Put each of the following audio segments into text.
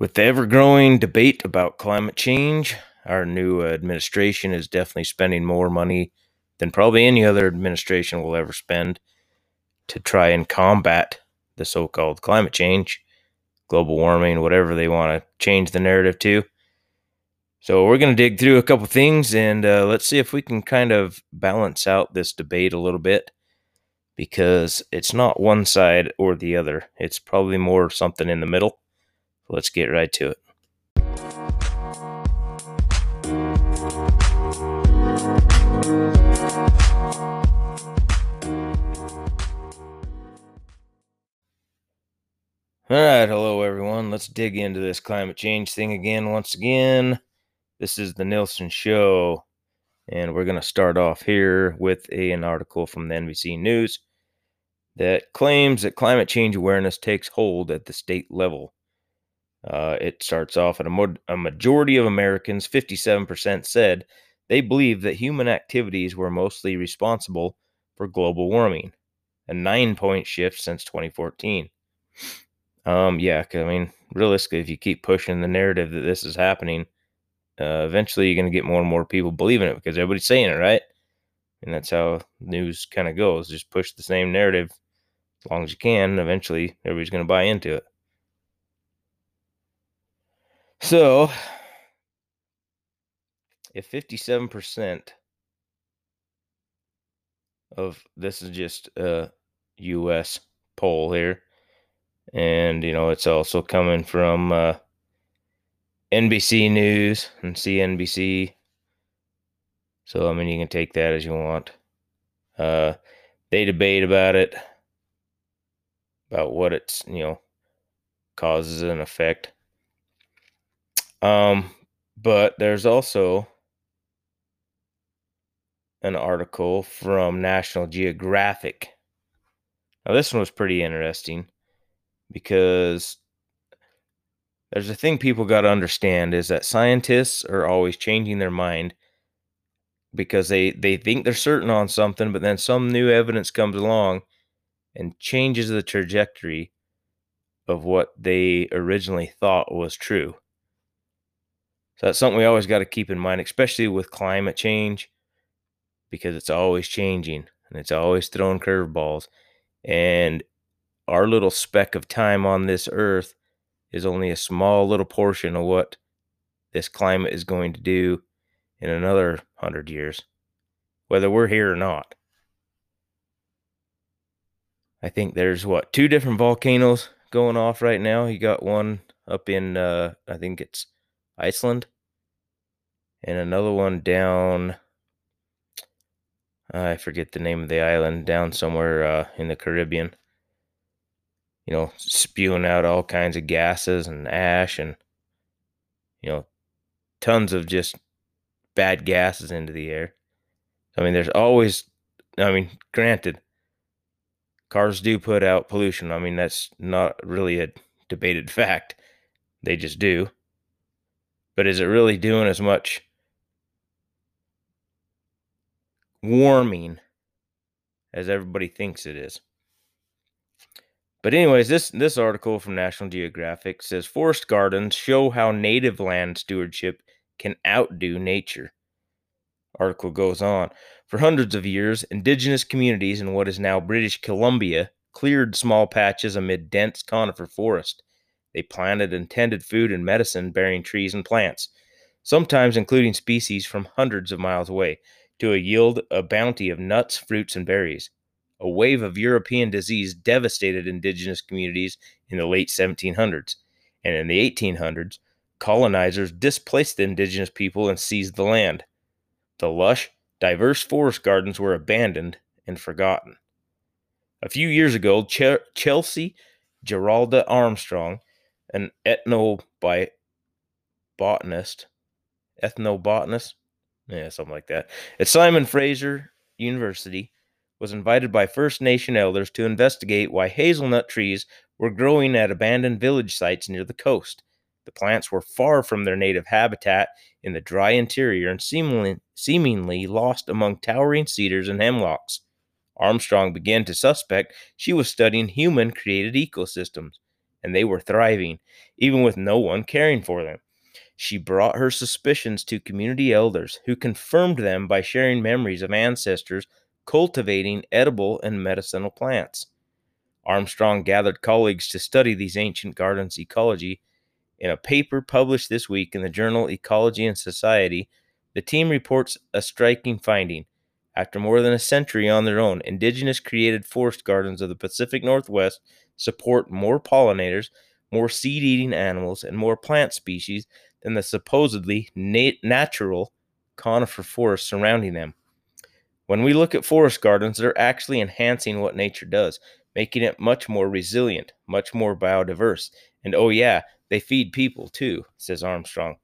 With the ever growing debate about climate change, our new administration is definitely spending more money than probably any other administration will ever spend to try and combat the so called climate change, global warming, whatever they want to change the narrative to. So, we're going to dig through a couple things and uh, let's see if we can kind of balance out this debate a little bit because it's not one side or the other. It's probably more something in the middle. Let's get right to it. All right, hello everyone. Let's dig into this climate change thing again once again. This is the Nielson Show, and we're going to start off here with a, an article from the NBC News that claims that climate change awareness takes hold at the state level. Uh, it starts off at a, mo- a majority of Americans, 57%, said they believe that human activities were mostly responsible for global warming, a nine point shift since 2014. Um, yeah, I mean, realistically, if you keep pushing the narrative that this is happening, uh, eventually you're going to get more and more people believing it because everybody's saying it, right? And that's how news kind of goes. Just push the same narrative as long as you can. Eventually, everybody's going to buy into it. So, if 57% of this is just a US poll here, and you know, it's also coming from uh, NBC News and CNBC. So, I mean, you can take that as you want. Uh, they debate about it, about what it's, you know, causes and effect. Um, but there's also an article from National Geographic. Now, this one was pretty interesting because there's a thing people got to understand is that scientists are always changing their mind because they they think they're certain on something but then some new evidence comes along and changes the trajectory of what they originally thought was true so that's something we always got to keep in mind, especially with climate change, because it's always changing and it's always throwing curveballs. And our little speck of time on this earth is only a small little portion of what this climate is going to do in another hundred years, whether we're here or not. I think there's what two different volcanoes going off right now. You got one up in uh, I think it's Iceland, and another one down. I forget the name of the island down somewhere uh, in the Caribbean. You know, spewing out all kinds of gases and ash and, you know, tons of just bad gases into the air. I mean, there's always, I mean, granted, cars do put out pollution. I mean, that's not really a debated fact. They just do. But is it really doing as much warming as everybody thinks it is? But anyways, this this article from National Geographic says forest gardens show how native land stewardship can outdo nature. Article goes on. For hundreds of years, indigenous communities in what is now British Columbia cleared small patches amid dense conifer forest. They planted and tended food and medicine bearing trees and plants, sometimes including species from hundreds of miles away, to a yield a bounty of nuts, fruits, and berries. A wave of European disease devastated indigenous communities in the late 1700s, and in the 1800s, colonizers displaced the indigenous people and seized the land. The lush, diverse forest gardens were abandoned and forgotten. A few years ago, Ch- Chelsey Geralda Armstrong an ethnobotanist, ethnobotanist, yeah, something like that, at Simon Fraser University, was invited by First Nation elders to investigate why hazelnut trees were growing at abandoned village sites near the coast. The plants were far from their native habitat in the dry interior and seemingly, seemingly lost among towering cedars and hemlocks. Armstrong began to suspect she was studying human created ecosystems and they were thriving, even with no one caring for them. She brought her suspicions to community elders, who confirmed them by sharing memories of ancestors cultivating edible and medicinal plants. Armstrong gathered colleagues to study these ancient gardens' ecology. In a paper published this week in the journal Ecology and Society, the team reports a striking finding. After more than a century on their own, indigenous created forest gardens of the Pacific Northwest support more pollinators, more seed eating animals, and more plant species than the supposedly nat- natural conifer forests surrounding them. When we look at forest gardens, they're actually enhancing what nature does, making it much more resilient, much more biodiverse. And oh, yeah, they feed people too, says Armstrong.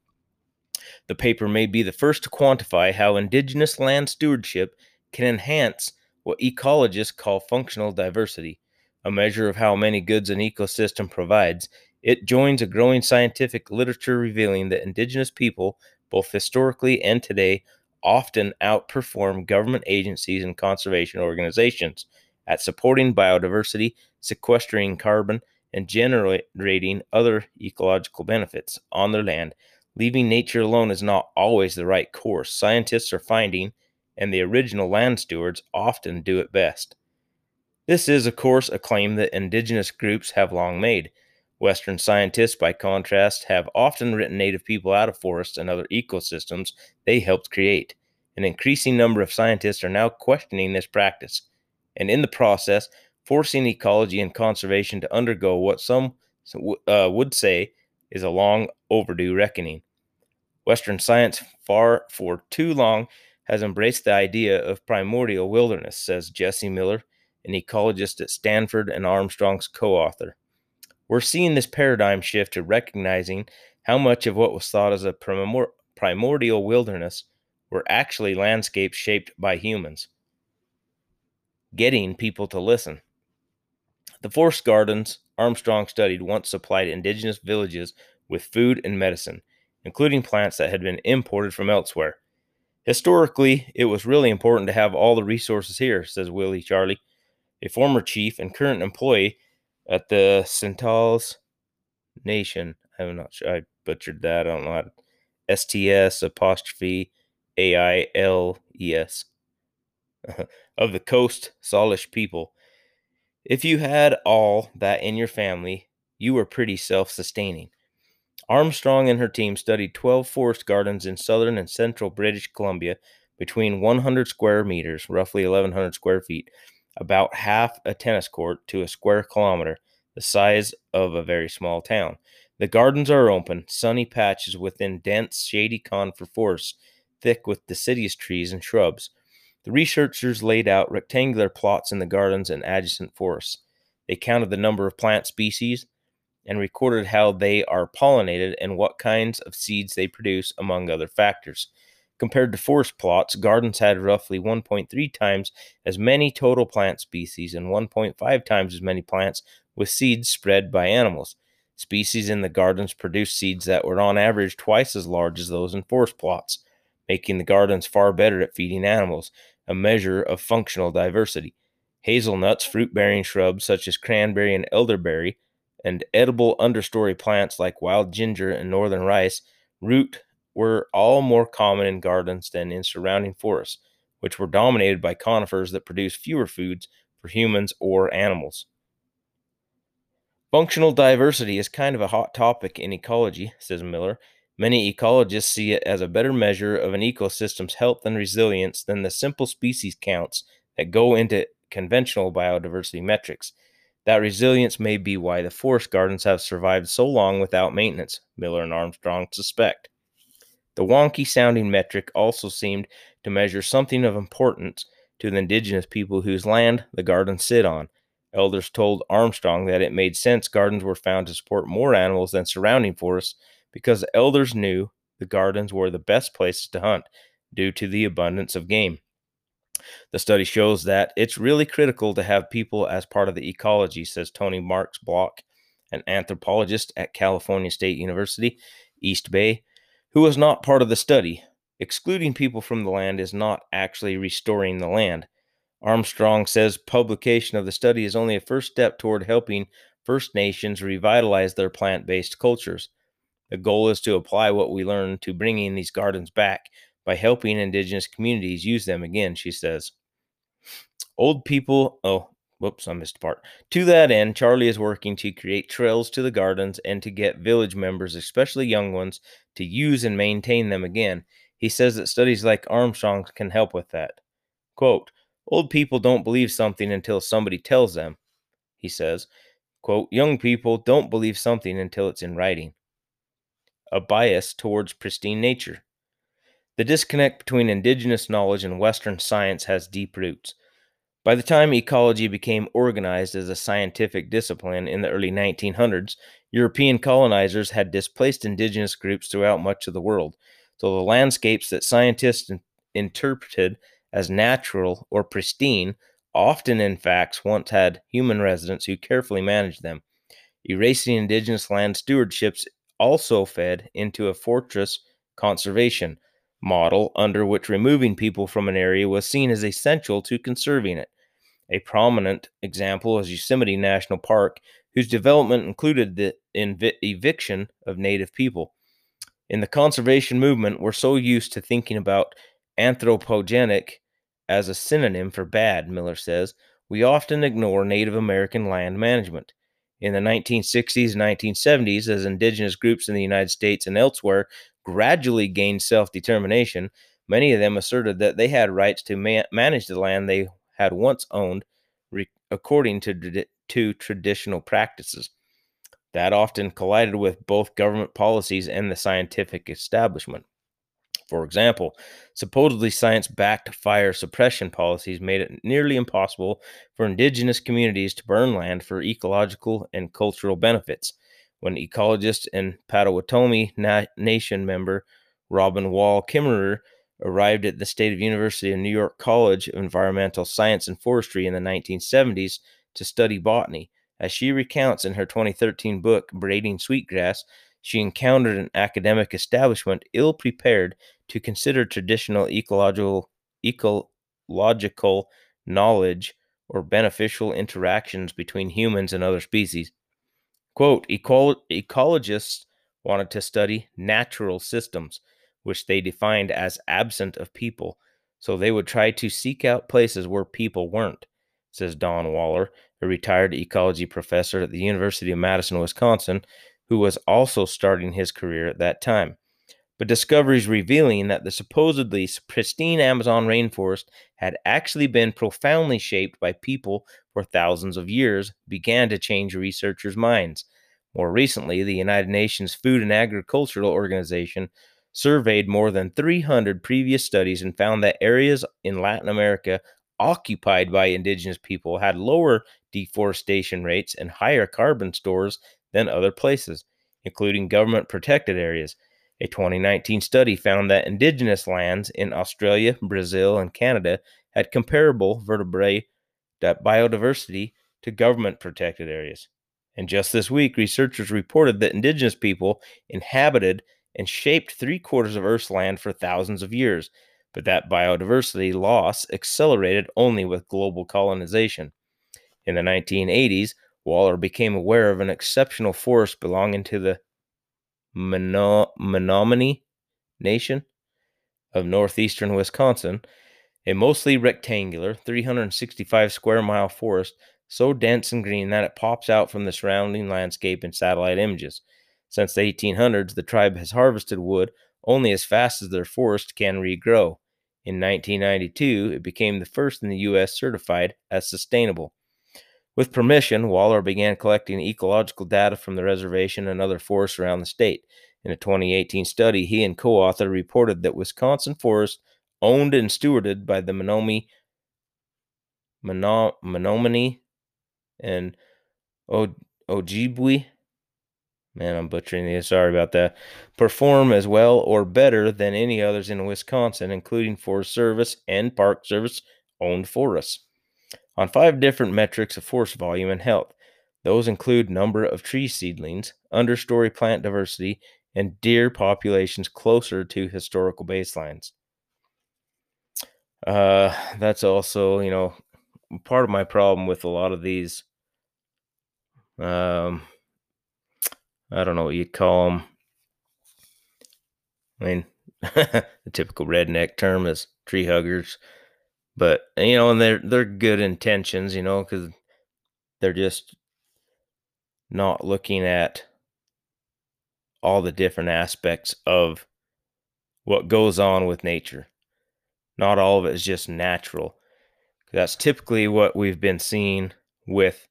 The paper may be the first to quantify how indigenous land stewardship can enhance what ecologists call functional diversity, a measure of how many goods an ecosystem provides. It joins a growing scientific literature revealing that indigenous people, both historically and today, often outperform government agencies and conservation organizations at supporting biodiversity, sequestering carbon, and generating other ecological benefits on their land Leaving nature alone is not always the right course. Scientists are finding, and the original land stewards often do it best. This is, of course, a claim that indigenous groups have long made. Western scientists, by contrast, have often written native people out of forests and other ecosystems they helped create. An increasing number of scientists are now questioning this practice, and in the process, forcing ecology and conservation to undergo what some uh, would say is a long overdue reckoning. Western science, far for too long, has embraced the idea of primordial wilderness, says Jesse Miller, an ecologist at Stanford and Armstrong's co author. We're seeing this paradigm shift to recognizing how much of what was thought as a primor- primordial wilderness were actually landscapes shaped by humans. Getting people to listen. The forest gardens Armstrong studied once supplied indigenous villages with food and medicine including plants that had been imported from elsewhere. Historically, it was really important to have all the resources here, says Willie Charlie, a former chief and current employee at the Centals Nation. I'm not sure I butchered that. I don't know how to STS apostrophe A I L E S of the Coast Salish people. If you had all that in your family, you were pretty self sustaining. Armstrong and her team studied 12 forest gardens in southern and central British Columbia between 100 square meters, roughly 1,100 square feet, about half a tennis court to a square kilometer, the size of a very small town. The gardens are open, sunny patches within dense, shady conifer forests, thick with deciduous trees and shrubs. The researchers laid out rectangular plots in the gardens and adjacent forests. They counted the number of plant species, and recorded how they are pollinated and what kinds of seeds they produce, among other factors. Compared to forest plots, gardens had roughly 1.3 times as many total plant species and 1.5 times as many plants with seeds spread by animals. Species in the gardens produced seeds that were on average twice as large as those in forest plots, making the gardens far better at feeding animals, a measure of functional diversity. Hazelnuts, fruit bearing shrubs such as cranberry and elderberry, and edible understory plants like wild ginger and northern rice root were all more common in gardens than in surrounding forests, which were dominated by conifers that produce fewer foods for humans or animals. Functional diversity is kind of a hot topic in ecology, says Miller. Many ecologists see it as a better measure of an ecosystem's health and resilience than the simple species counts that go into conventional biodiversity metrics. That resilience may be why the forest gardens have survived so long without maintenance, Miller and Armstrong suspect. The wonky sounding metric also seemed to measure something of importance to the indigenous people whose land the gardens sit on. Elders told Armstrong that it made sense gardens were found to support more animals than surrounding forests because elders knew the gardens were the best places to hunt due to the abundance of game. The study shows that it's really critical to have people as part of the ecology, says Tony Marks Block, an anthropologist at California State University, East Bay, who was not part of the study. Excluding people from the land is not actually restoring the land. Armstrong says publication of the study is only a first step toward helping First Nations revitalize their plant based cultures. The goal is to apply what we learn to bringing these gardens back by helping Indigenous communities use them again, she says. Old people, oh, whoops, I missed a part. To that end, Charlie is working to create trails to the gardens and to get village members, especially young ones, to use and maintain them again. He says that studies like Armstrong's can help with that. Quote, Old people don't believe something until somebody tells them, he says. Quote, Young people don't believe something until it's in writing. A bias towards pristine nature. The disconnect between indigenous knowledge and Western science has deep roots. By the time ecology became organized as a scientific discipline in the early 1900s, European colonizers had displaced indigenous groups throughout much of the world. So the landscapes that scientists interpreted as natural or pristine often, in fact, once had human residents who carefully managed them. Erasing indigenous land stewardships also fed into a fortress conservation model under which removing people from an area was seen as essential to conserving it. A prominent example is Yosemite National Park, whose development included the ev- eviction of native people. In the conservation movement, we're so used to thinking about anthropogenic as a synonym for bad, Miller says, we often ignore Native American land management. In the 1960s and 1970s, as indigenous groups in the United States and elsewhere gradually gained self determination, many of them asserted that they had rights to ma- manage the land they had once owned re- according to, to traditional practices. That often collided with both government policies and the scientific establishment. For example, supposedly science backed fire suppression policies made it nearly impossible for indigenous communities to burn land for ecological and cultural benefits. When ecologist and Potawatomi Na- Nation member Robin Wall Kimmerer arrived at the State of University of New York College of Environmental Science and Forestry in the 1970s to study botany. As she recounts in her 2013 book, Braiding Sweetgrass, she encountered an academic establishment ill prepared to consider traditional ecological, ecological knowledge or beneficial interactions between humans and other species. Quote, Eco- ecologists wanted to study natural systems, which they defined as absent of people, so they would try to seek out places where people weren't, says Don Waller, a retired ecology professor at the University of Madison, Wisconsin, who was also starting his career at that time. But discoveries revealing that the supposedly pristine Amazon rainforest had actually been profoundly shaped by people for thousands of years began to change researchers' minds. More recently, the United Nations Food and Agricultural Organization surveyed more than 300 previous studies and found that areas in Latin America occupied by indigenous people had lower deforestation rates and higher carbon stores than other places, including government protected areas. A 2019 study found that indigenous lands in Australia, Brazil, and Canada had comparable vertebrate biodiversity to government protected areas. And just this week, researchers reported that indigenous people inhabited and shaped three quarters of Earth's land for thousands of years, but that biodiversity loss accelerated only with global colonization. In the 1980s, Waller became aware of an exceptional forest belonging to the Menominee Nation of northeastern Wisconsin, a mostly rectangular, 365 square mile forest so dense and green that it pops out from the surrounding landscape in satellite images. Since the 1800s, the tribe has harvested wood only as fast as their forest can regrow. In 1992, it became the first in the U.S. certified as sustainable. With permission, Waller began collecting ecological data from the reservation and other forests around the state. In a 2018 study, he and co author reported that Wisconsin forests owned and stewarded by the Menominee, Menominee and Ojibwe, man, I'm butchering this, sorry about that, perform as well or better than any others in Wisconsin, including Forest Service and Park Service owned forests on five different metrics of forest volume and health. Those include number of tree seedlings, understory plant diversity, and deer populations closer to historical baselines. Uh, that's also, you know, part of my problem with a lot of these Um, I don't know what you'd call them. I mean, the typical redneck term is tree huggers, but you know, and they're they're good intentions, you know, because they're just not looking at all the different aspects of what goes on with nature. Not all of it is just natural. That's typically what we've been seeing with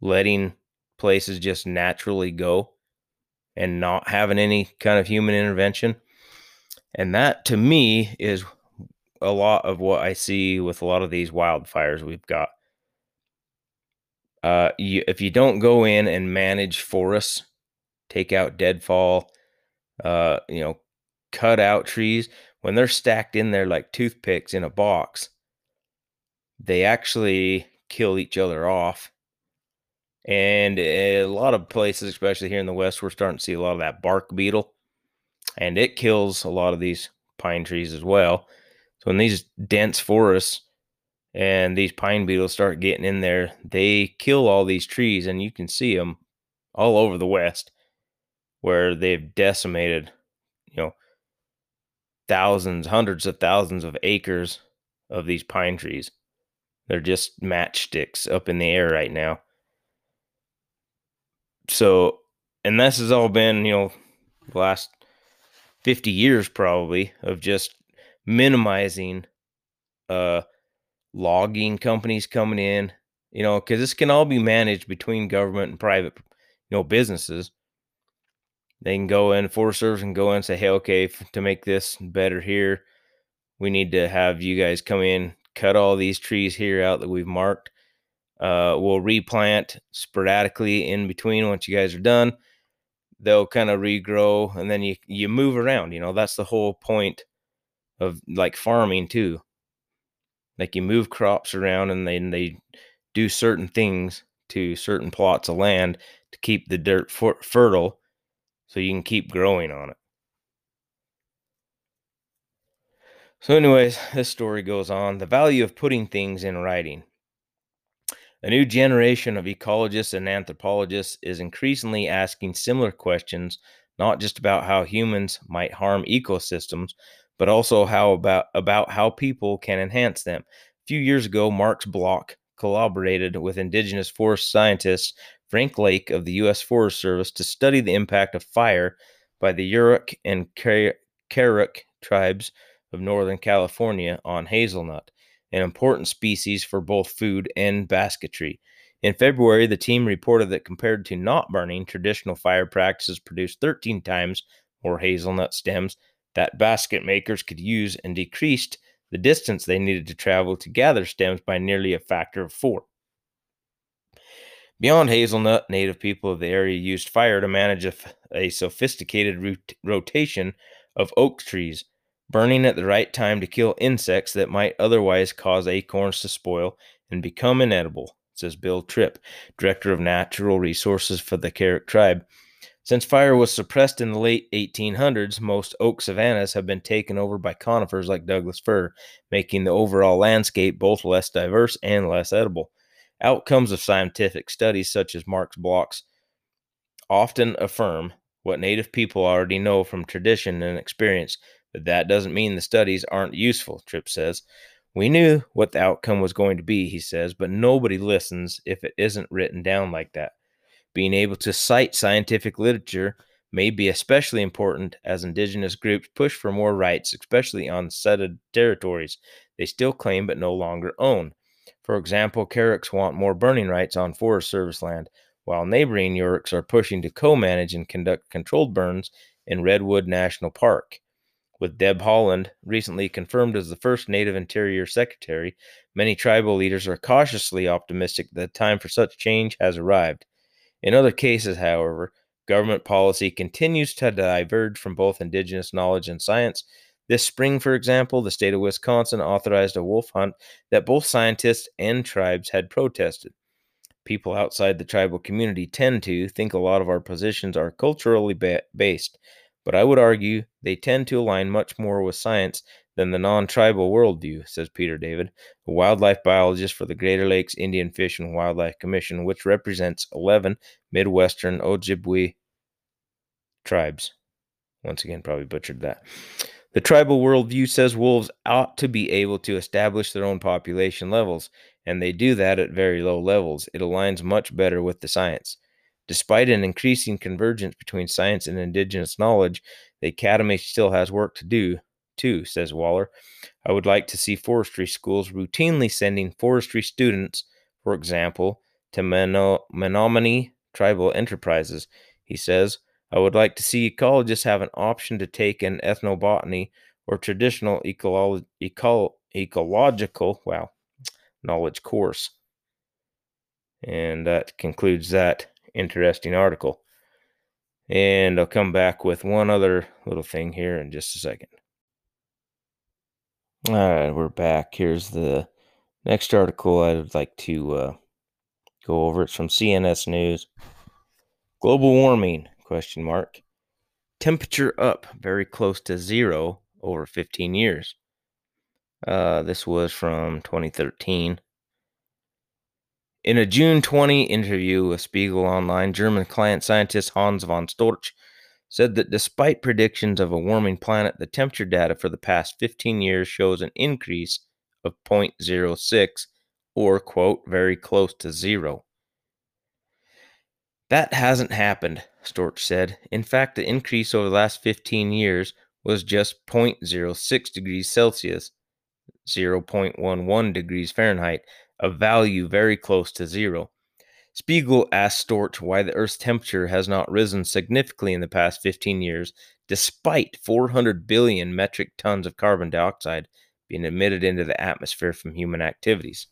letting places just naturally go and not having any kind of human intervention. And that to me is a lot of what I see with a lot of these wildfires we've got. Uh, you, if you don't go in and manage forests, take out deadfall, uh, you know, cut out trees when they're stacked in there like toothpicks in a box, they actually kill each other off. And a lot of places, especially here in the West, we're starting to see a lot of that bark beetle, and it kills a lot of these pine trees as well. So in these dense forests and these pine beetles start getting in there, they kill all these trees, and you can see them all over the West where they've decimated, you know, thousands, hundreds of thousands of acres of these pine trees. They're just matchsticks up in the air right now. So, and this has all been, you know, the last 50 years probably of just minimizing uh logging companies coming in, you know, cuz this can all be managed between government and private, you know, businesses. They can go in, Forest Service can go in and say, hey, okay, to make this better here, we need to have you guys come in, cut all these trees here out that we've marked. Uh, we'll replant sporadically in between once you guys are done. They'll kind of regrow and then you you move around. You know, that's the whole point of like farming too. Like you move crops around and then they do certain things to certain plots of land to keep the dirt fertile so you can keep growing on it. So, anyways, this story goes on. The value of putting things in writing. A new generation of ecologists and anthropologists is increasingly asking similar questions, not just about how humans might harm ecosystems, but also how about, about how people can enhance them. A few years ago, Marks Block collaborated with indigenous forest scientists Frank Lake of the U.S. Forest Service to study the impact of fire by the Yurok and Karuk tribes of Northern California on hazelnut, an important species for both food and basketry. In February, the team reported that compared to not burning, traditional fire practices produced 13 times more hazelnut stems that basket makers could use and decreased the distance they needed to travel to gather stems by nearly a factor of four. Beyond hazelnut, native people of the area used fire to manage a, a sophisticated rot- rotation of oak trees, burning at the right time to kill insects that might otherwise cause acorns to spoil and become inedible, says Bill Tripp, Director of Natural Resources for the Karuk tribe. Since fire was suppressed in the late 1800s, most oak savannas have been taken over by conifers like Douglas fir, making the overall landscape both less diverse and less edible. Outcomes of scientific studies, such as Marks Blocks, often affirm what Native people already know from tradition and experience, but that doesn't mean the studies aren't useful, Tripp says. We knew what the outcome was going to be, he says, but nobody listens if it isn't written down like that. Being able to cite scientific literature may be especially important as indigenous groups push for more rights, especially on ceded territories they still claim but no longer own. For example, Karuks want more burning rights on Forest Service land, while neighboring Yuroks are pushing to co manage and conduct controlled burns in Redwood National Park. With Deb Haaland recently confirmed as the first Native Interior Secretary, many tribal leaders are cautiously optimistic that the time for such change has arrived. In other cases, however, government policy continues to diverge from both indigenous knowledge and science, this spring, for example, the state of Wisconsin authorized a wolf hunt that both scientists and tribes had protested. People outside the tribal community tend to think a lot of our positions are culturally ba- based, but I would argue they tend to align much more with science than the non tribal worldview, says Peter David, a wildlife biologist for the Greater Lakes Indian Fish and Wildlife Commission, which represents 11 Midwestern Ojibwe tribes. Once again, probably butchered that. The tribal worldview says wolves ought to be able to establish their own population levels, and they do that at very low levels. It aligns much better with the science. Despite an increasing convergence between science and indigenous knowledge, the Academy still has work to do, too, says Waller. I would like to see forestry schools routinely sending forestry students, for example, to Menominee tribal enterprises. He says, I would like to see ecologists have an option to take an ethnobotany or traditional ecolo- eco- ecological wow knowledge course. And that concludes that interesting article. And I'll come back with one other little thing here in just a second. All right, we're back. Here's the next article I'd like to uh, go over. It's from CNS News. Global warming question mark. Temperature up very close to zero over 15 years. Uh, this was from 2013. In a June 20 interview with Spiegel Online, German climate scientist Hans von Storch said that despite predictions of a warming planet, the temperature data for the past 15 years shows an increase of 0.06 or, quote, very close to zero. That hasn't happened, Storch said. In fact, the increase over the last 15 years was just 0.06 degrees Celsius, 0.11 degrees Fahrenheit, a value very close to zero. Spiegel asked Storch why the Earth's temperature has not risen significantly in the past 15 years, despite 400 billion metric tons of carbon dioxide being emitted into the atmosphere from human activities.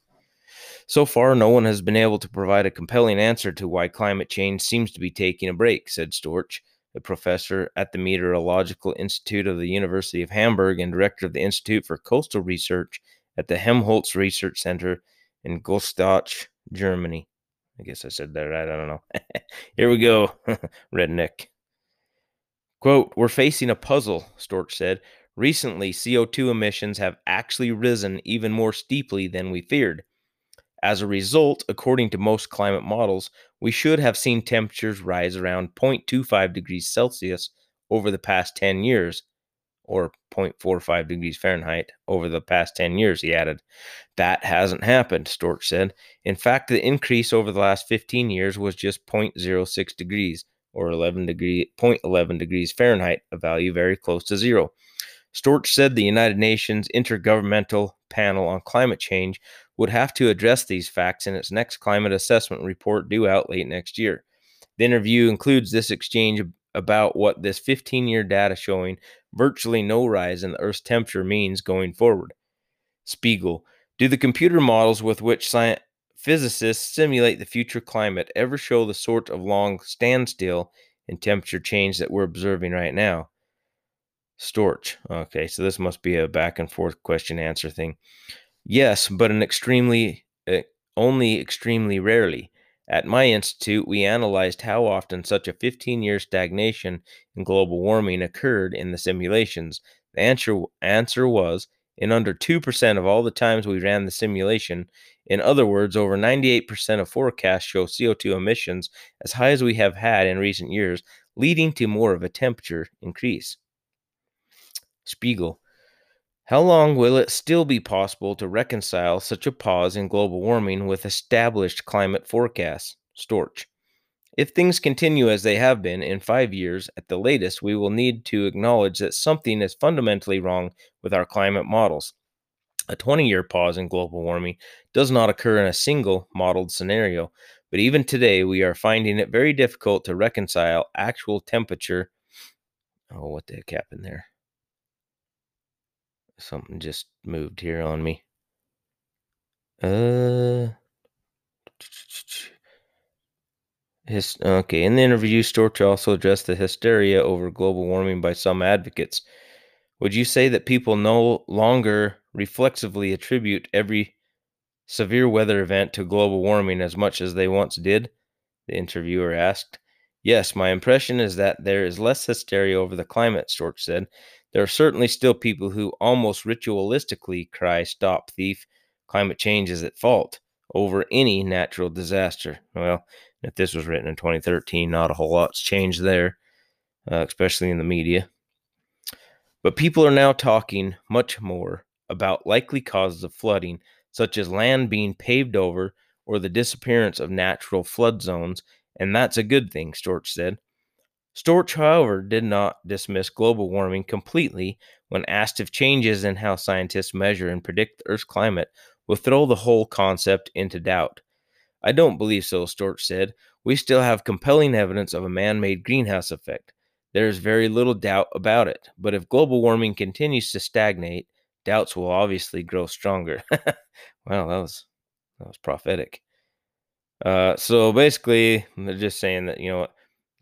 So far, no one has been able to provide a compelling answer to why climate change seems to be taking a break, said Storch, a professor at the Meteorological Institute of the University of Hamburg and director of the Institute for Coastal Research at the Helmholtz Research Center in Goldstock, Germany. I guess I said that right. I don't know. Here we go. Redneck. Quote, We're facing a puzzle, Storch said. Recently, CO2 emissions have actually risen even more steeply than we feared. As a result, according to most climate models, we should have seen temperatures rise around 0.25 degrees Celsius over the past 10 years, or 0.45 degrees Fahrenheit over the past 10 years, he added. That hasn't happened, Storch said. In fact, the increase over the last 15 years was just 0.06 degrees, or 11 degree, 0.11 degrees Fahrenheit, a value very close to zero. Storch said the United Nations Intergovernmental Panel on Climate Change would have to address these facts in its next climate assessment report due out late next year. The interview includes this exchange about what this 15 year data showing virtually no rise in the Earth's temperature means going forward. Spiegel Do the computer models with which science, physicists simulate the future climate ever show the sort of long standstill in temperature change that we're observing right now? Storch. Okay, so this must be a back and forth question answer thing. Yes, but an extremely, uh, only extremely rarely. At my institute, we analyzed how often such a 15 year stagnation in global warming occurred in the simulations. The answer, answer was in under 2% of all the times we ran the simulation. In other words, over 98% of forecasts show CO2 emissions as high as we have had in recent years, leading to more of a temperature increase. Spiegel. How long will it still be possible to reconcile such a pause in global warming with established climate forecasts? Storch. If things continue as they have been, in five years at the latest, we will need to acknowledge that something is fundamentally wrong with our climate models. A 20 year pause in global warming does not occur in a single modeled scenario, but even today we are finding it very difficult to reconcile actual temperature. Oh, what the heck happened there? Something just moved here on me. Uh. His, okay, in the interview, Storch also addressed the hysteria over global warming by some advocates. Would you say that people no longer reflexively attribute every severe weather event to global warming as much as they once did? The interviewer asked. Yes, my impression is that there is less hysteria over the climate, Storch said. There are certainly still people who almost ritualistically cry, Stop thief, climate change is at fault over any natural disaster. Well, if this was written in 2013, not a whole lot's changed there, uh, especially in the media. But people are now talking much more about likely causes of flooding, such as land being paved over or the disappearance of natural flood zones, and that's a good thing, Storch said. Storch, however, did not dismiss global warming completely when asked if changes in how scientists measure and predict the Earth's climate will throw the whole concept into doubt. I don't believe so, Storch said. We still have compelling evidence of a man made greenhouse effect. There is very little doubt about it. But if global warming continues to stagnate, doubts will obviously grow stronger. well, that was that was prophetic. Uh, so basically, they're just saying that you know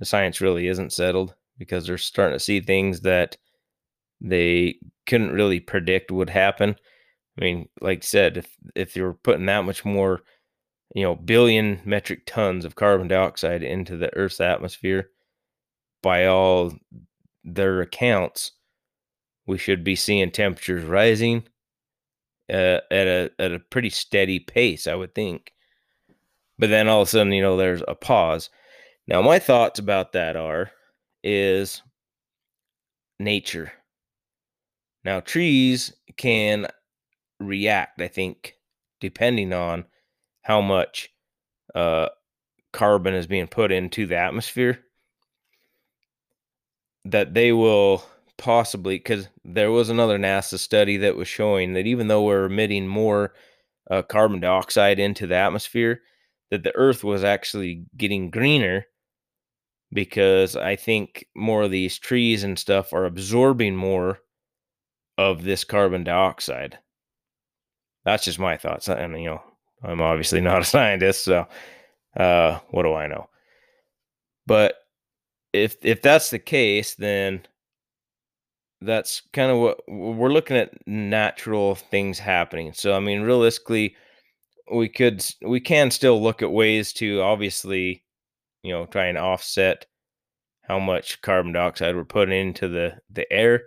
the science really isn't settled because they're starting to see things that they couldn't really predict would happen. I mean, like I said, if if you're putting that much more, you know, billion metric tons of carbon dioxide into the Earth's atmosphere, by all their accounts, we should be seeing temperatures rising uh, at a at a pretty steady pace, I would think. But then all of a sudden, you know, there's a pause. Now, my thoughts about that are is nature. Now, trees can react, I think, depending on how much uh, carbon is being put into the atmosphere, that they will possibly, because there was another NASA study that was showing that even though we're emitting more uh, carbon dioxide into the atmosphere, that the Earth was actually getting greener because I think more of these trees and stuff are absorbing more of this carbon dioxide. That's just my thoughts. And, you know, I'm obviously not a scientist, so uh, what do I know? But if if that's the case, then that's kind of what we're looking at natural things happening. So I mean, realistically, we could we can still look at ways to obviously you know, try and offset how much carbon dioxide we're putting into the, the air,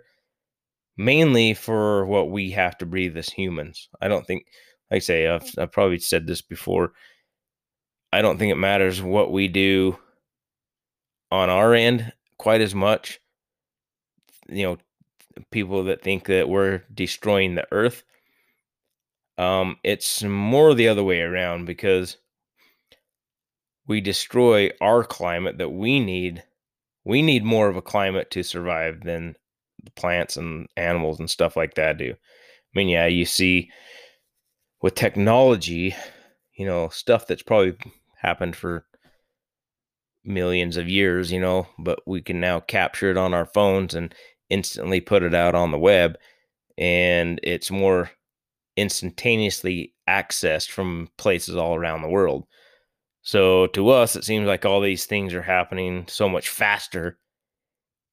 mainly for what we have to breathe as humans. I don't think, like I say, I've, I've probably said this before. I don't think it matters what we do on our end quite as much. You know, people that think that we're destroying the earth. Um, it's more the other way around because we destroy our climate that we need. We need more of a climate to survive than the plants and animals and stuff like that do. I mean, yeah, you see with technology, you know, stuff that's probably happened for millions of years, you know, but we can now capture it on our phones and instantly put it out on the web and it's more instantaneously accessed from places all around the world. So to us, it seems like all these things are happening so much faster,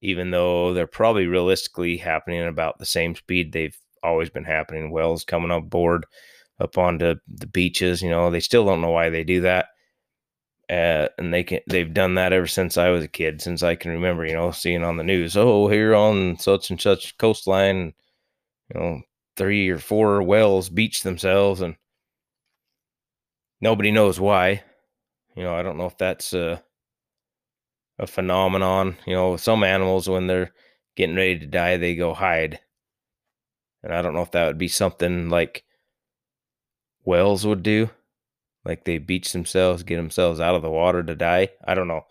even though they're probably realistically happening at about the same speed they've always been happening. Wells coming up board up onto the beaches, you know, they still don't know why they do that. Uh, and they can they've done that ever since I was a kid, since I can remember, you know, seeing on the news, oh, here on such and such coastline, you know, three or four whales beach themselves and nobody knows why you know, I don't know if that's a a phenomenon. You know, some animals when they're getting ready to die, they go hide. And I don't know if that would be something like whales would do. Like they beach themselves, get themselves out of the water to die. I don't know.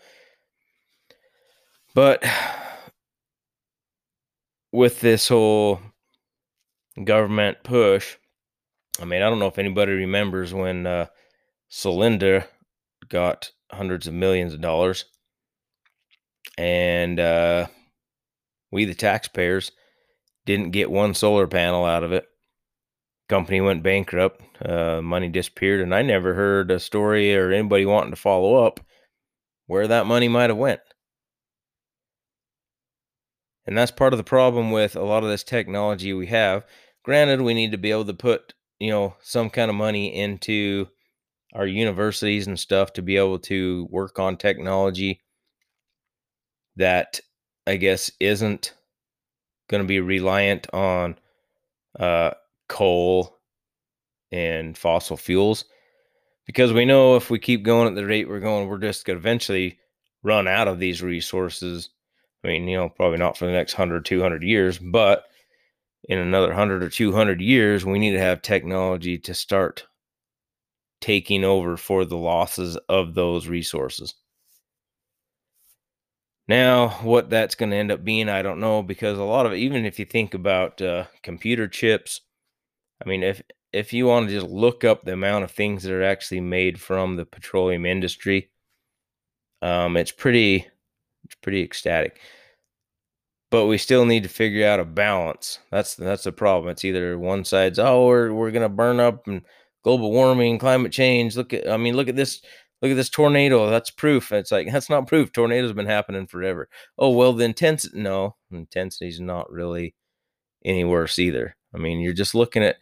But with this whole government push, I mean, I don't know if anybody remembers when uh, Solyndra got hundreds of millions of dollars. And uh, we, the taxpayers, didn't get one solar panel out of it. Company went bankrupt, uh, money disappeared, and I never heard a story or anybody wanting to follow up where that money might have went. And that's part of the problem with a lot of this technology we have. Granted, we need to be able to put, you know, some kind of money into our universities and stuff to be able to work on technology that I guess isn't going to be reliant on uh, coal and fossil fuels because we know if we keep going at the rate we're going, we're just going to eventually run out of these resources. I mean, you know, probably not for the next 100, 200 years, but in another 100 or 200 years, we need to have technology to start taking over for the losses of those resources. Now, what that's going to end up being, I don't know, because a lot of even if you think about uh, computer chips, I mean, if if you want to just look up the amount of things that are actually made from the petroleum industry, um, it's pretty it's pretty ecstatic. But we still need to figure out a balance. That's that's the problem. It's either one side's oh we're we're gonna burn up and global warming, climate change. Look at I mean look at this look at this tornado. That's proof. It's like that's not proof. Tornadoes have been happening forever. Oh well, the intensity no intensity is not really any worse either. I mean you're just looking at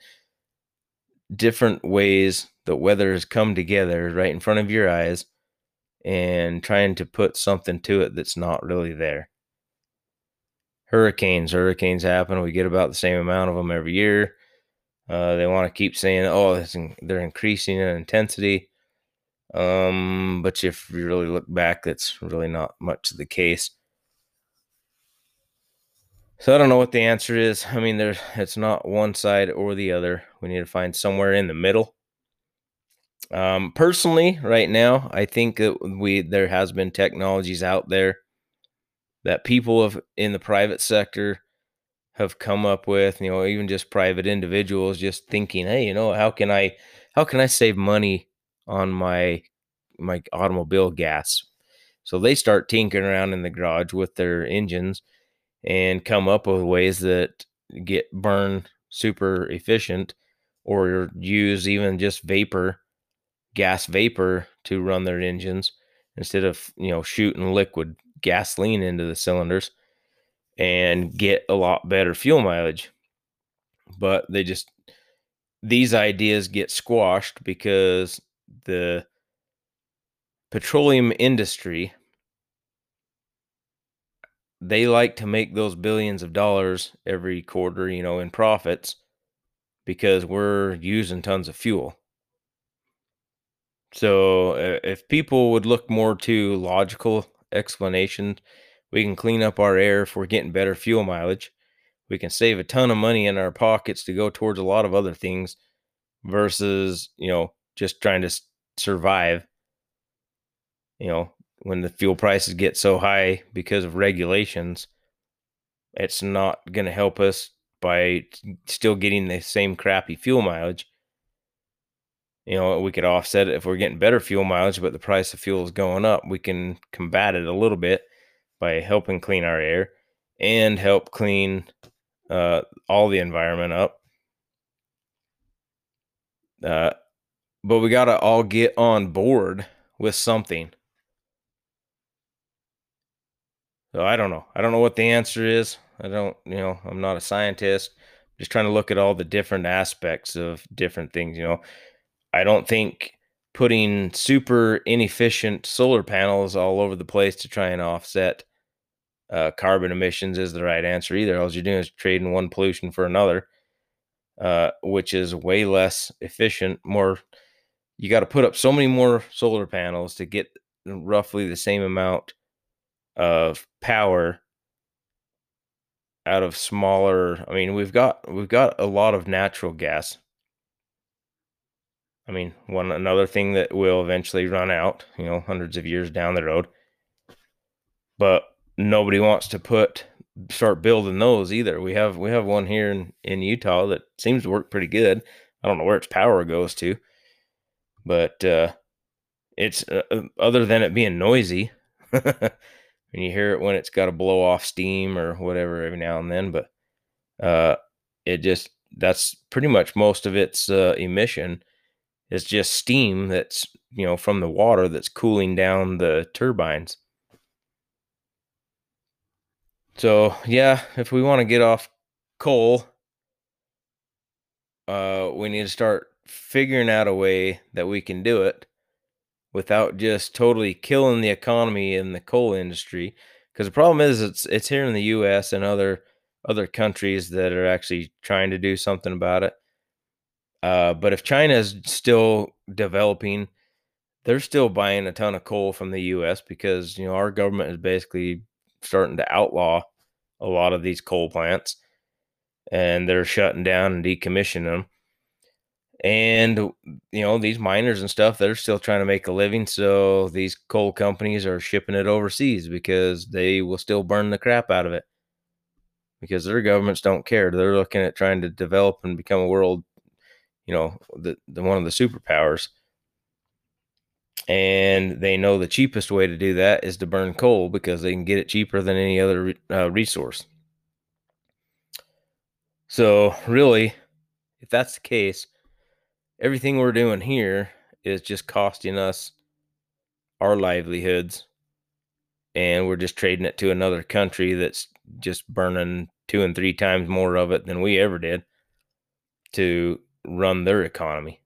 different ways the weather has come together right in front of your eyes and trying to put something to it that's not really there. Hurricanes, hurricanes happen. We get about the same amount of them every year. Uh, they want to keep saying, "Oh, they're increasing in intensity," um, but if you really look back, that's really not much of the case. So I don't know what the answer is. I mean, there's it's not one side or the other. We need to find somewhere in the middle. Um, personally, right now, I think that we there has been technologies out there that people have in the private sector have come up with. You know, even just private individuals just thinking, hey, you know, how can I how can I save money on my my automobile gas? So they start tinkering around in the garage with their engines and come up with ways that get burn super efficient or use even just vapor gas vapor to run their engines instead of you know shooting liquid gasoline into the cylinders and get a lot better fuel mileage but they just these ideas get squashed because the petroleum industry they like to make those billions of dollars every quarter, you know, in profits because we're using tons of fuel. So uh, if people would look more to logical explanations, we can clean up our air if we're getting better fuel mileage. We can save a ton of money in our pockets to go towards a lot of other things versus, you know, just trying to survive. You know, when the fuel prices get so high because of regulations, it's not going to help us by still getting the same crappy fuel mileage. You know, we could offset it if we're getting better fuel mileage, but the price of fuel is going up. We can combat it a little bit by helping clean our air and help clean uh, all the environment up. Uh, but we got to all get on board with something. So I don't know. I don't know what the answer is. I don't, you know, I'm not a scientist. I'm just trying to look at all the different aspects of different things, you know. I don't think putting super inefficient solar panels all over the place to try and offset uh, carbon emissions is the right answer either. All you're doing is trading one pollution for another, uh, which is way less efficient. More, you got to put up so many more solar panels to get roughly the same amount of power out of smaller I mean we've got we've got a lot of natural gas. I mean, one another thing that will eventually run out, you know, hundreds of years down the road. But nobody wants to put start building those either. We have we have one here in in Utah that seems to work pretty good. I don't know where its power goes to, but uh, it's uh, uh other than it being noisy. and you hear it when it's got to blow off steam or whatever every now and then. But uh, it just that's pretty much most of its uh, emission is just steam that's you know from the water that's cooling down the turbines. So yeah, if we want to get off coal, uh, we need to start figuring out a way that we can do it without just totally killing the economy in the coal industry Because the problem is, it's it's here in the U.S. and other other countries that are actually trying to do something about it. Uh, but if China is still developing, they're still buying a ton of coal from the U.S. because you know our government is basically starting to outlaw a lot of these coal plants, and they're shutting down and decommissioning them. And you know these miners and stuff, they're still trying to make a living. So these coal companies are shipping it overseas because they will still burn the crap out of it because their governments don't care. They're looking at trying to develop and become a world, you know, the, the one of the superpowers. And they know the cheapest way to do that is to burn coal because they can get it cheaper than any other uh, resource. So, really, if that's the case, everything we're doing here is just costing us our livelihoods and we're just trading it to another country that's just burning two and three times more of it than we ever did to run their economy.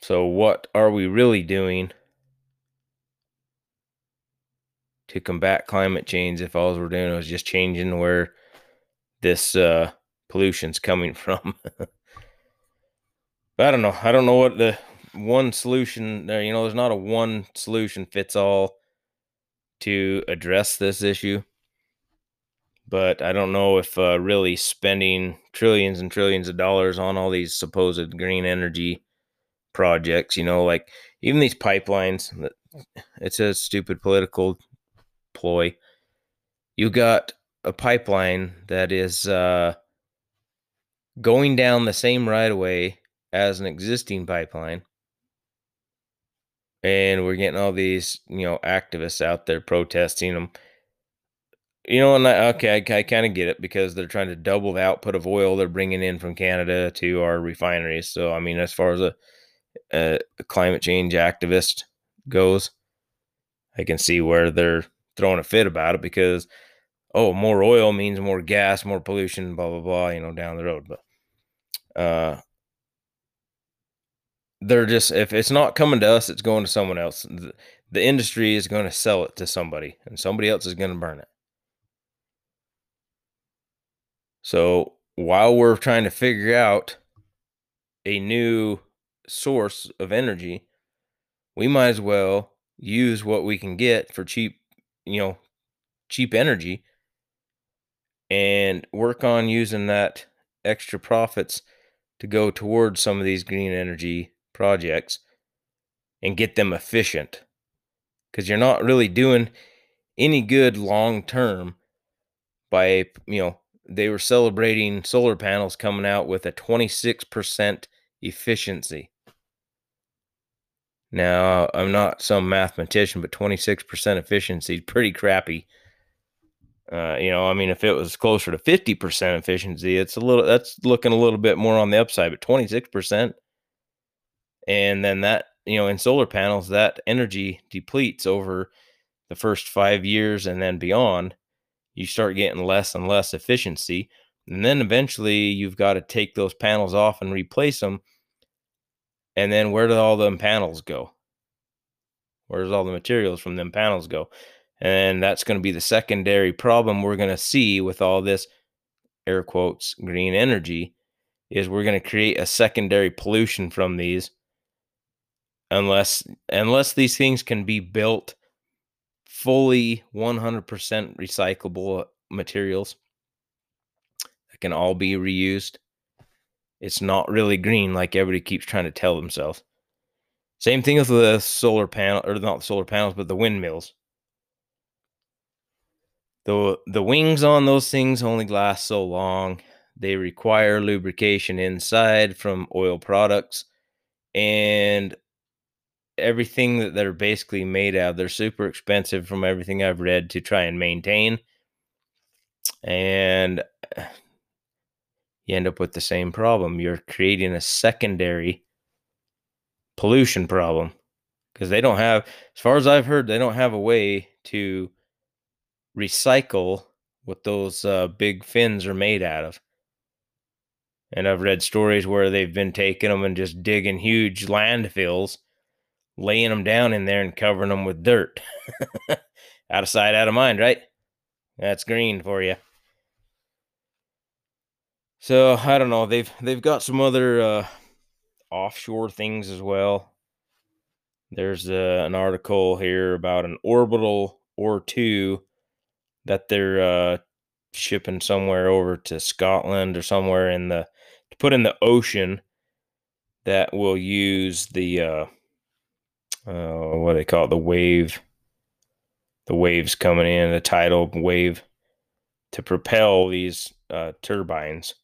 So, what are we really doing to combat climate change if all we're doing is just changing where this uh, pollution's coming from? I don't know. I don't know what the one solution there, you know, there's not a one solution fits all to address this issue. But I don't know if uh, really spending trillions and trillions of dollars on all these supposed green energy projects, you know, like even these pipelines, it's a stupid political ploy. You got a pipeline that is uh, going down the same right away as an existing pipeline. And we're getting all these you know activists out there protesting them you know and I, okay i, I kind of get it because they're trying to double the output of oil they're bringing in from canada to our refineries. So i mean as far as a, a, a climate change activist goes i can see where they're throwing a fit about it because oh more oil means more gas more pollution blah blah blah you know down the road but uh they're just if it's not coming to us, it's going to someone else. The, the industry is going to sell it to somebody, and somebody else is going to burn it. So while we're trying to figure out a new source of energy, we might as well use what we can get for cheap, you know, cheap energy and work on using that extra profits to go towards some of these green energy projects and get them efficient. Because you're not really doing any good long term by you know they were celebrating solar panels coming out with a 26% efficiency now i'm not some mathematician but 26% efficiency is pretty crappy. Uh, you know i mean if it was closer to 50% efficiency it's a little that's looking a little bit more on the upside but 26% and then that you know in solar panels that energy depletes over the first five years and then beyond. You start getting less and less efficiency and then eventually you've got to take those panels off and replace them and then where do all them panels go? Where does all the materials from them panels go? And that's going to be the secondary problem we're going to see with all this air quotes green energy is we're going to create a secondary pollution from these unless unless these things can be built fully 100% recyclable materials that can all be reused it's not really green like everybody keeps trying to tell themselves same thing with the solar panel or not the solar panels but the windmills the the wings on those things only last so long they require lubrication inside from oil products and everything that they're basically made out of. They're super expensive from everything I've read to try and maintain. And you end up with the same problem. You're creating a secondary pollution problem because they don't have, as far as I've heard, they don't have a way to recycle what those uh, big fins are made out of. And I've read stories where they've been taking them and just digging huge landfills laying them down in there and covering them with dirt. out of sight, out of mind, right? That's green for you. So I don't know. They've they've got some other uh, offshore things as well. There's uh, an article here about an orbital O2 that they're uh, shipping somewhere over to Scotland or somewhere in the to put in the ocean that will use the uh, uh, what do they call it the wave the waves coming in the tidal wave to propel these uh, turbines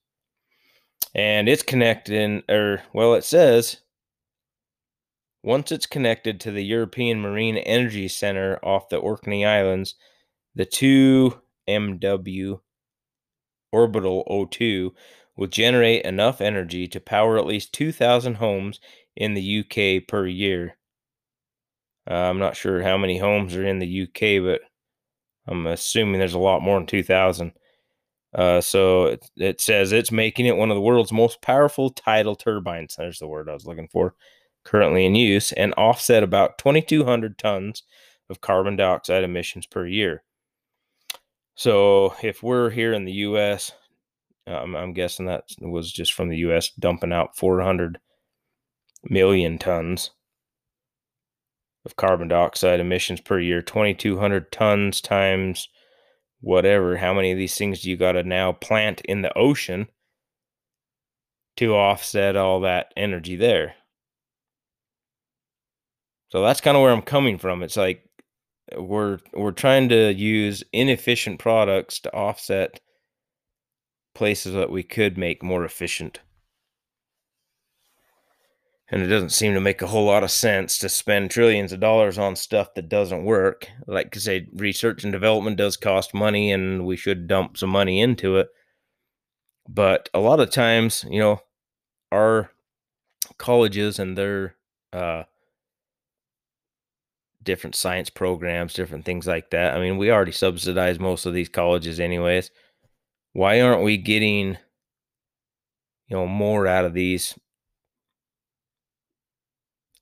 and it's connected in or well it says once it's connected to the European Marine Energy Center off the Orkney Islands, the 2 MW orbital O2 will generate enough energy to power at least 2,000 homes in the UK per year. Uh, I'm not sure how many homes are in the UK, but I'm assuming there's a lot more than 2,000. Uh, so it, it, says it's making it one of the world's most powerful tidal turbines. There's the word I was looking for. Currently in use and offset about 2,200 tons of carbon dioxide emissions per year. So if we're here in the U.S., I'm guessing that was just from the U.S. dumping out 400 million tons of carbon dioxide emissions per year. 2,200 tons times whatever. How many of these things do you got to now plant in the ocean to offset all that energy there? So that's kind of where I'm coming from. It's like uh, we're we're trying to use inefficient products to offset places that we could make more efficient. And it doesn't seem to make a whole lot of sense to spend trillions of dollars on stuff that doesn't work. Like I say, research and development does cost money and we should dump some money into it. But a lot of times, you know, our colleges and their uh, different science programs, different things like that. I mean, we already subsidize most of these colleges, anyways. Why aren't we getting, you know, more out of these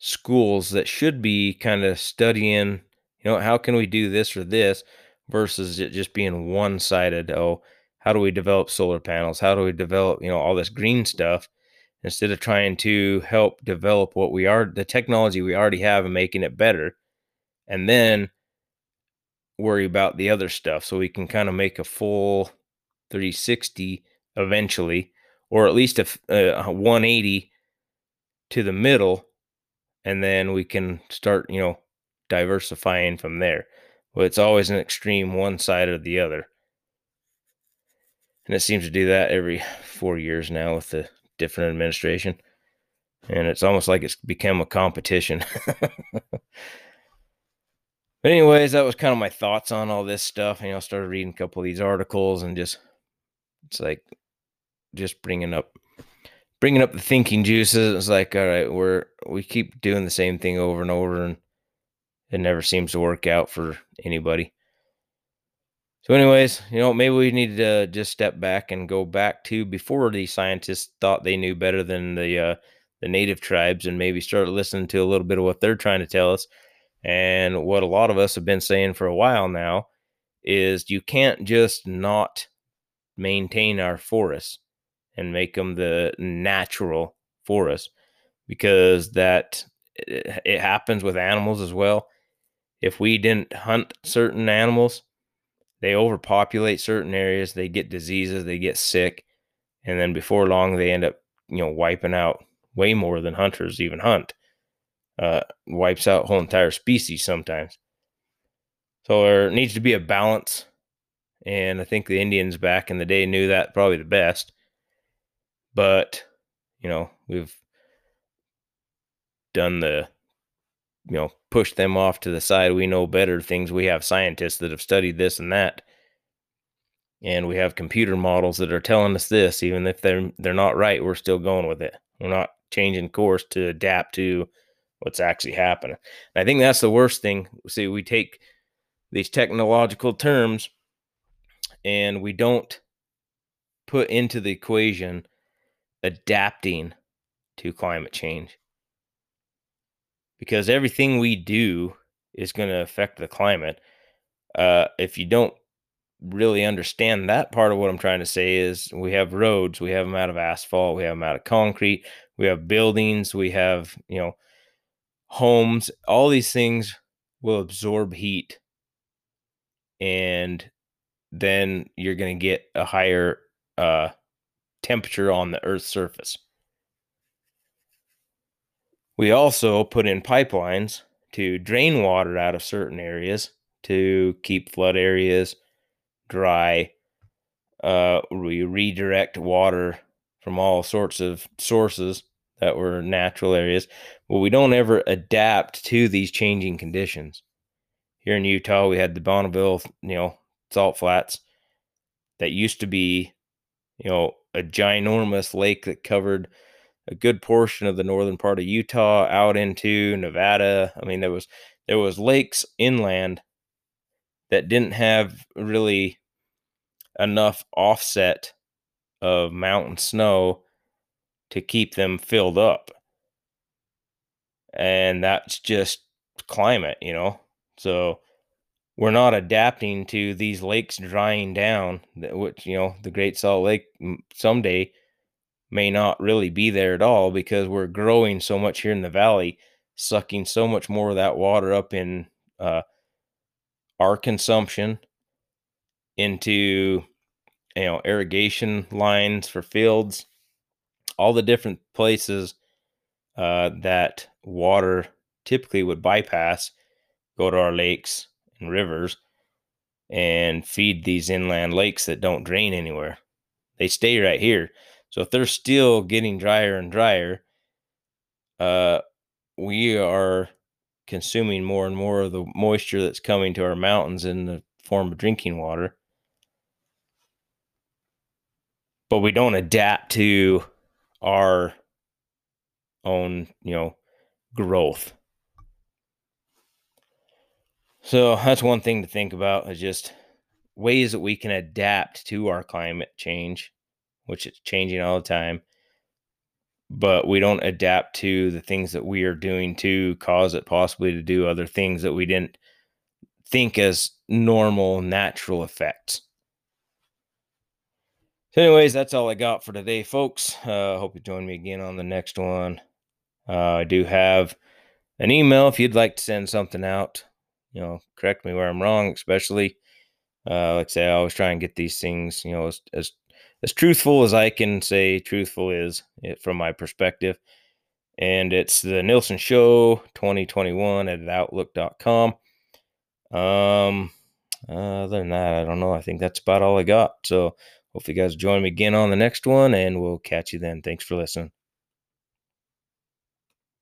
schools that should be kind of studying, you know, how can we do this or this versus it just being one sided? Oh, how do we develop solar panels? How do we develop, you know, all this green stuff? Instead of trying to help develop what we are, the technology we already have and making it better and then worry about the other stuff so we can kind of make a full 360 eventually or at least a, uh, a 180 to the middle and then we can start you know diversifying from there. But it's always an extreme one side or the other. And it seems to do that every four years now with the different administration. And it's almost like it's become a competition. But anyways, that was kind of my thoughts on all this stuff. You know, I started reading a couple of these articles and just it's like just bringing up bringing up the thinking juices. It's like, all right, we're we keep doing the same thing over and over, and it never seems to work out for anybody. So, anyways, you know, maybe we need to just step back and go back to before the scientists thought they knew better than the uh, the native tribes, and maybe start listening to a little bit of what they're trying to tell us and what a lot of us have been saying for a while now is you can't just not maintain our forests and make them the natural for us because that it happens with animals as well. If we didn't hunt certain animals, they overpopulate certain areas, they get diseases, they get sick, and then before long they end up, you know, wiping out way more than hunters even hunt uh, wipes out whole entire species sometimes. So there needs to be a balance. And I think the Indians back in the day knew that probably the best. But, you know, we've done the, you know, pushed them off to the side. We know better things. We have scientists that have studied this and that. And we have computer models that are telling us this, even if they're they're not right, we're still going with it. We're not changing course to adapt to what's actually happening. And I think that's the worst thing. See, we take these technological terms and we don't put into the equation adapting to climate change. Because everything we do is going to affect the climate. uh, if you don't really understand that part of what I'm trying to say is we have roads, we have them out of asphalt, we have them out of concrete, we have buildings, we have, you know, homes, all these things will absorb heat and then you're going to get a higher uh, temperature on the earth's surface. We also put in pipelines to drain water out of certain areas to keep flood areas dry. Uh, we redirect water from all sorts of sources that were natural areas. Well, we don't ever adapt to these changing conditions. Here in Utah, we had the Bonneville, you know, salt flats that used to be, you know, a ginormous lake that covered a good portion of the northern part of Utah out into Nevada. I mean, there was there was lakes inland that didn't have really enough offset of mountain snow to keep them filled up. And that's just climate, you know. So we're not adapting to these lakes drying down, which, you know, the Great Salt Lake someday may not really be there at all because we're growing so much here in the valley, sucking so much more of that water up in uh, our consumption into you know irrigation lines for fields all the different places uh, that water typically would bypass go to our lakes and rivers and feed these inland lakes that don't drain anywhere. They stay right here. So if they're still getting drier and drier uh, we are consuming more and more of the moisture that's coming to our mountains in the form of drinking water. But we don't adapt to our own, you know, growth. So that's one thing to think about is just ways that we can adapt to our climate change, which is changing all the time. But we don't adapt to the things that we are doing to cause it possibly to do other things that we didn't think as normal natural effects. So, anyways, that's all I got for today, folks. Uh, hope you join me again on the next one. Uh, I do have an email if you'd like to send something out. You know, correct me where I'm wrong, especially. Uh, like I say, I always try and get these things, you know, as, as as truthful as I can say truthful is it, from my perspective. And it's the Nielson Show 2021 at outlook.com. Um, other than that, I don't know. I think that's about all I got. So, hopefully, you guys join me again on the next one, and we'll catch you then. Thanks for listening.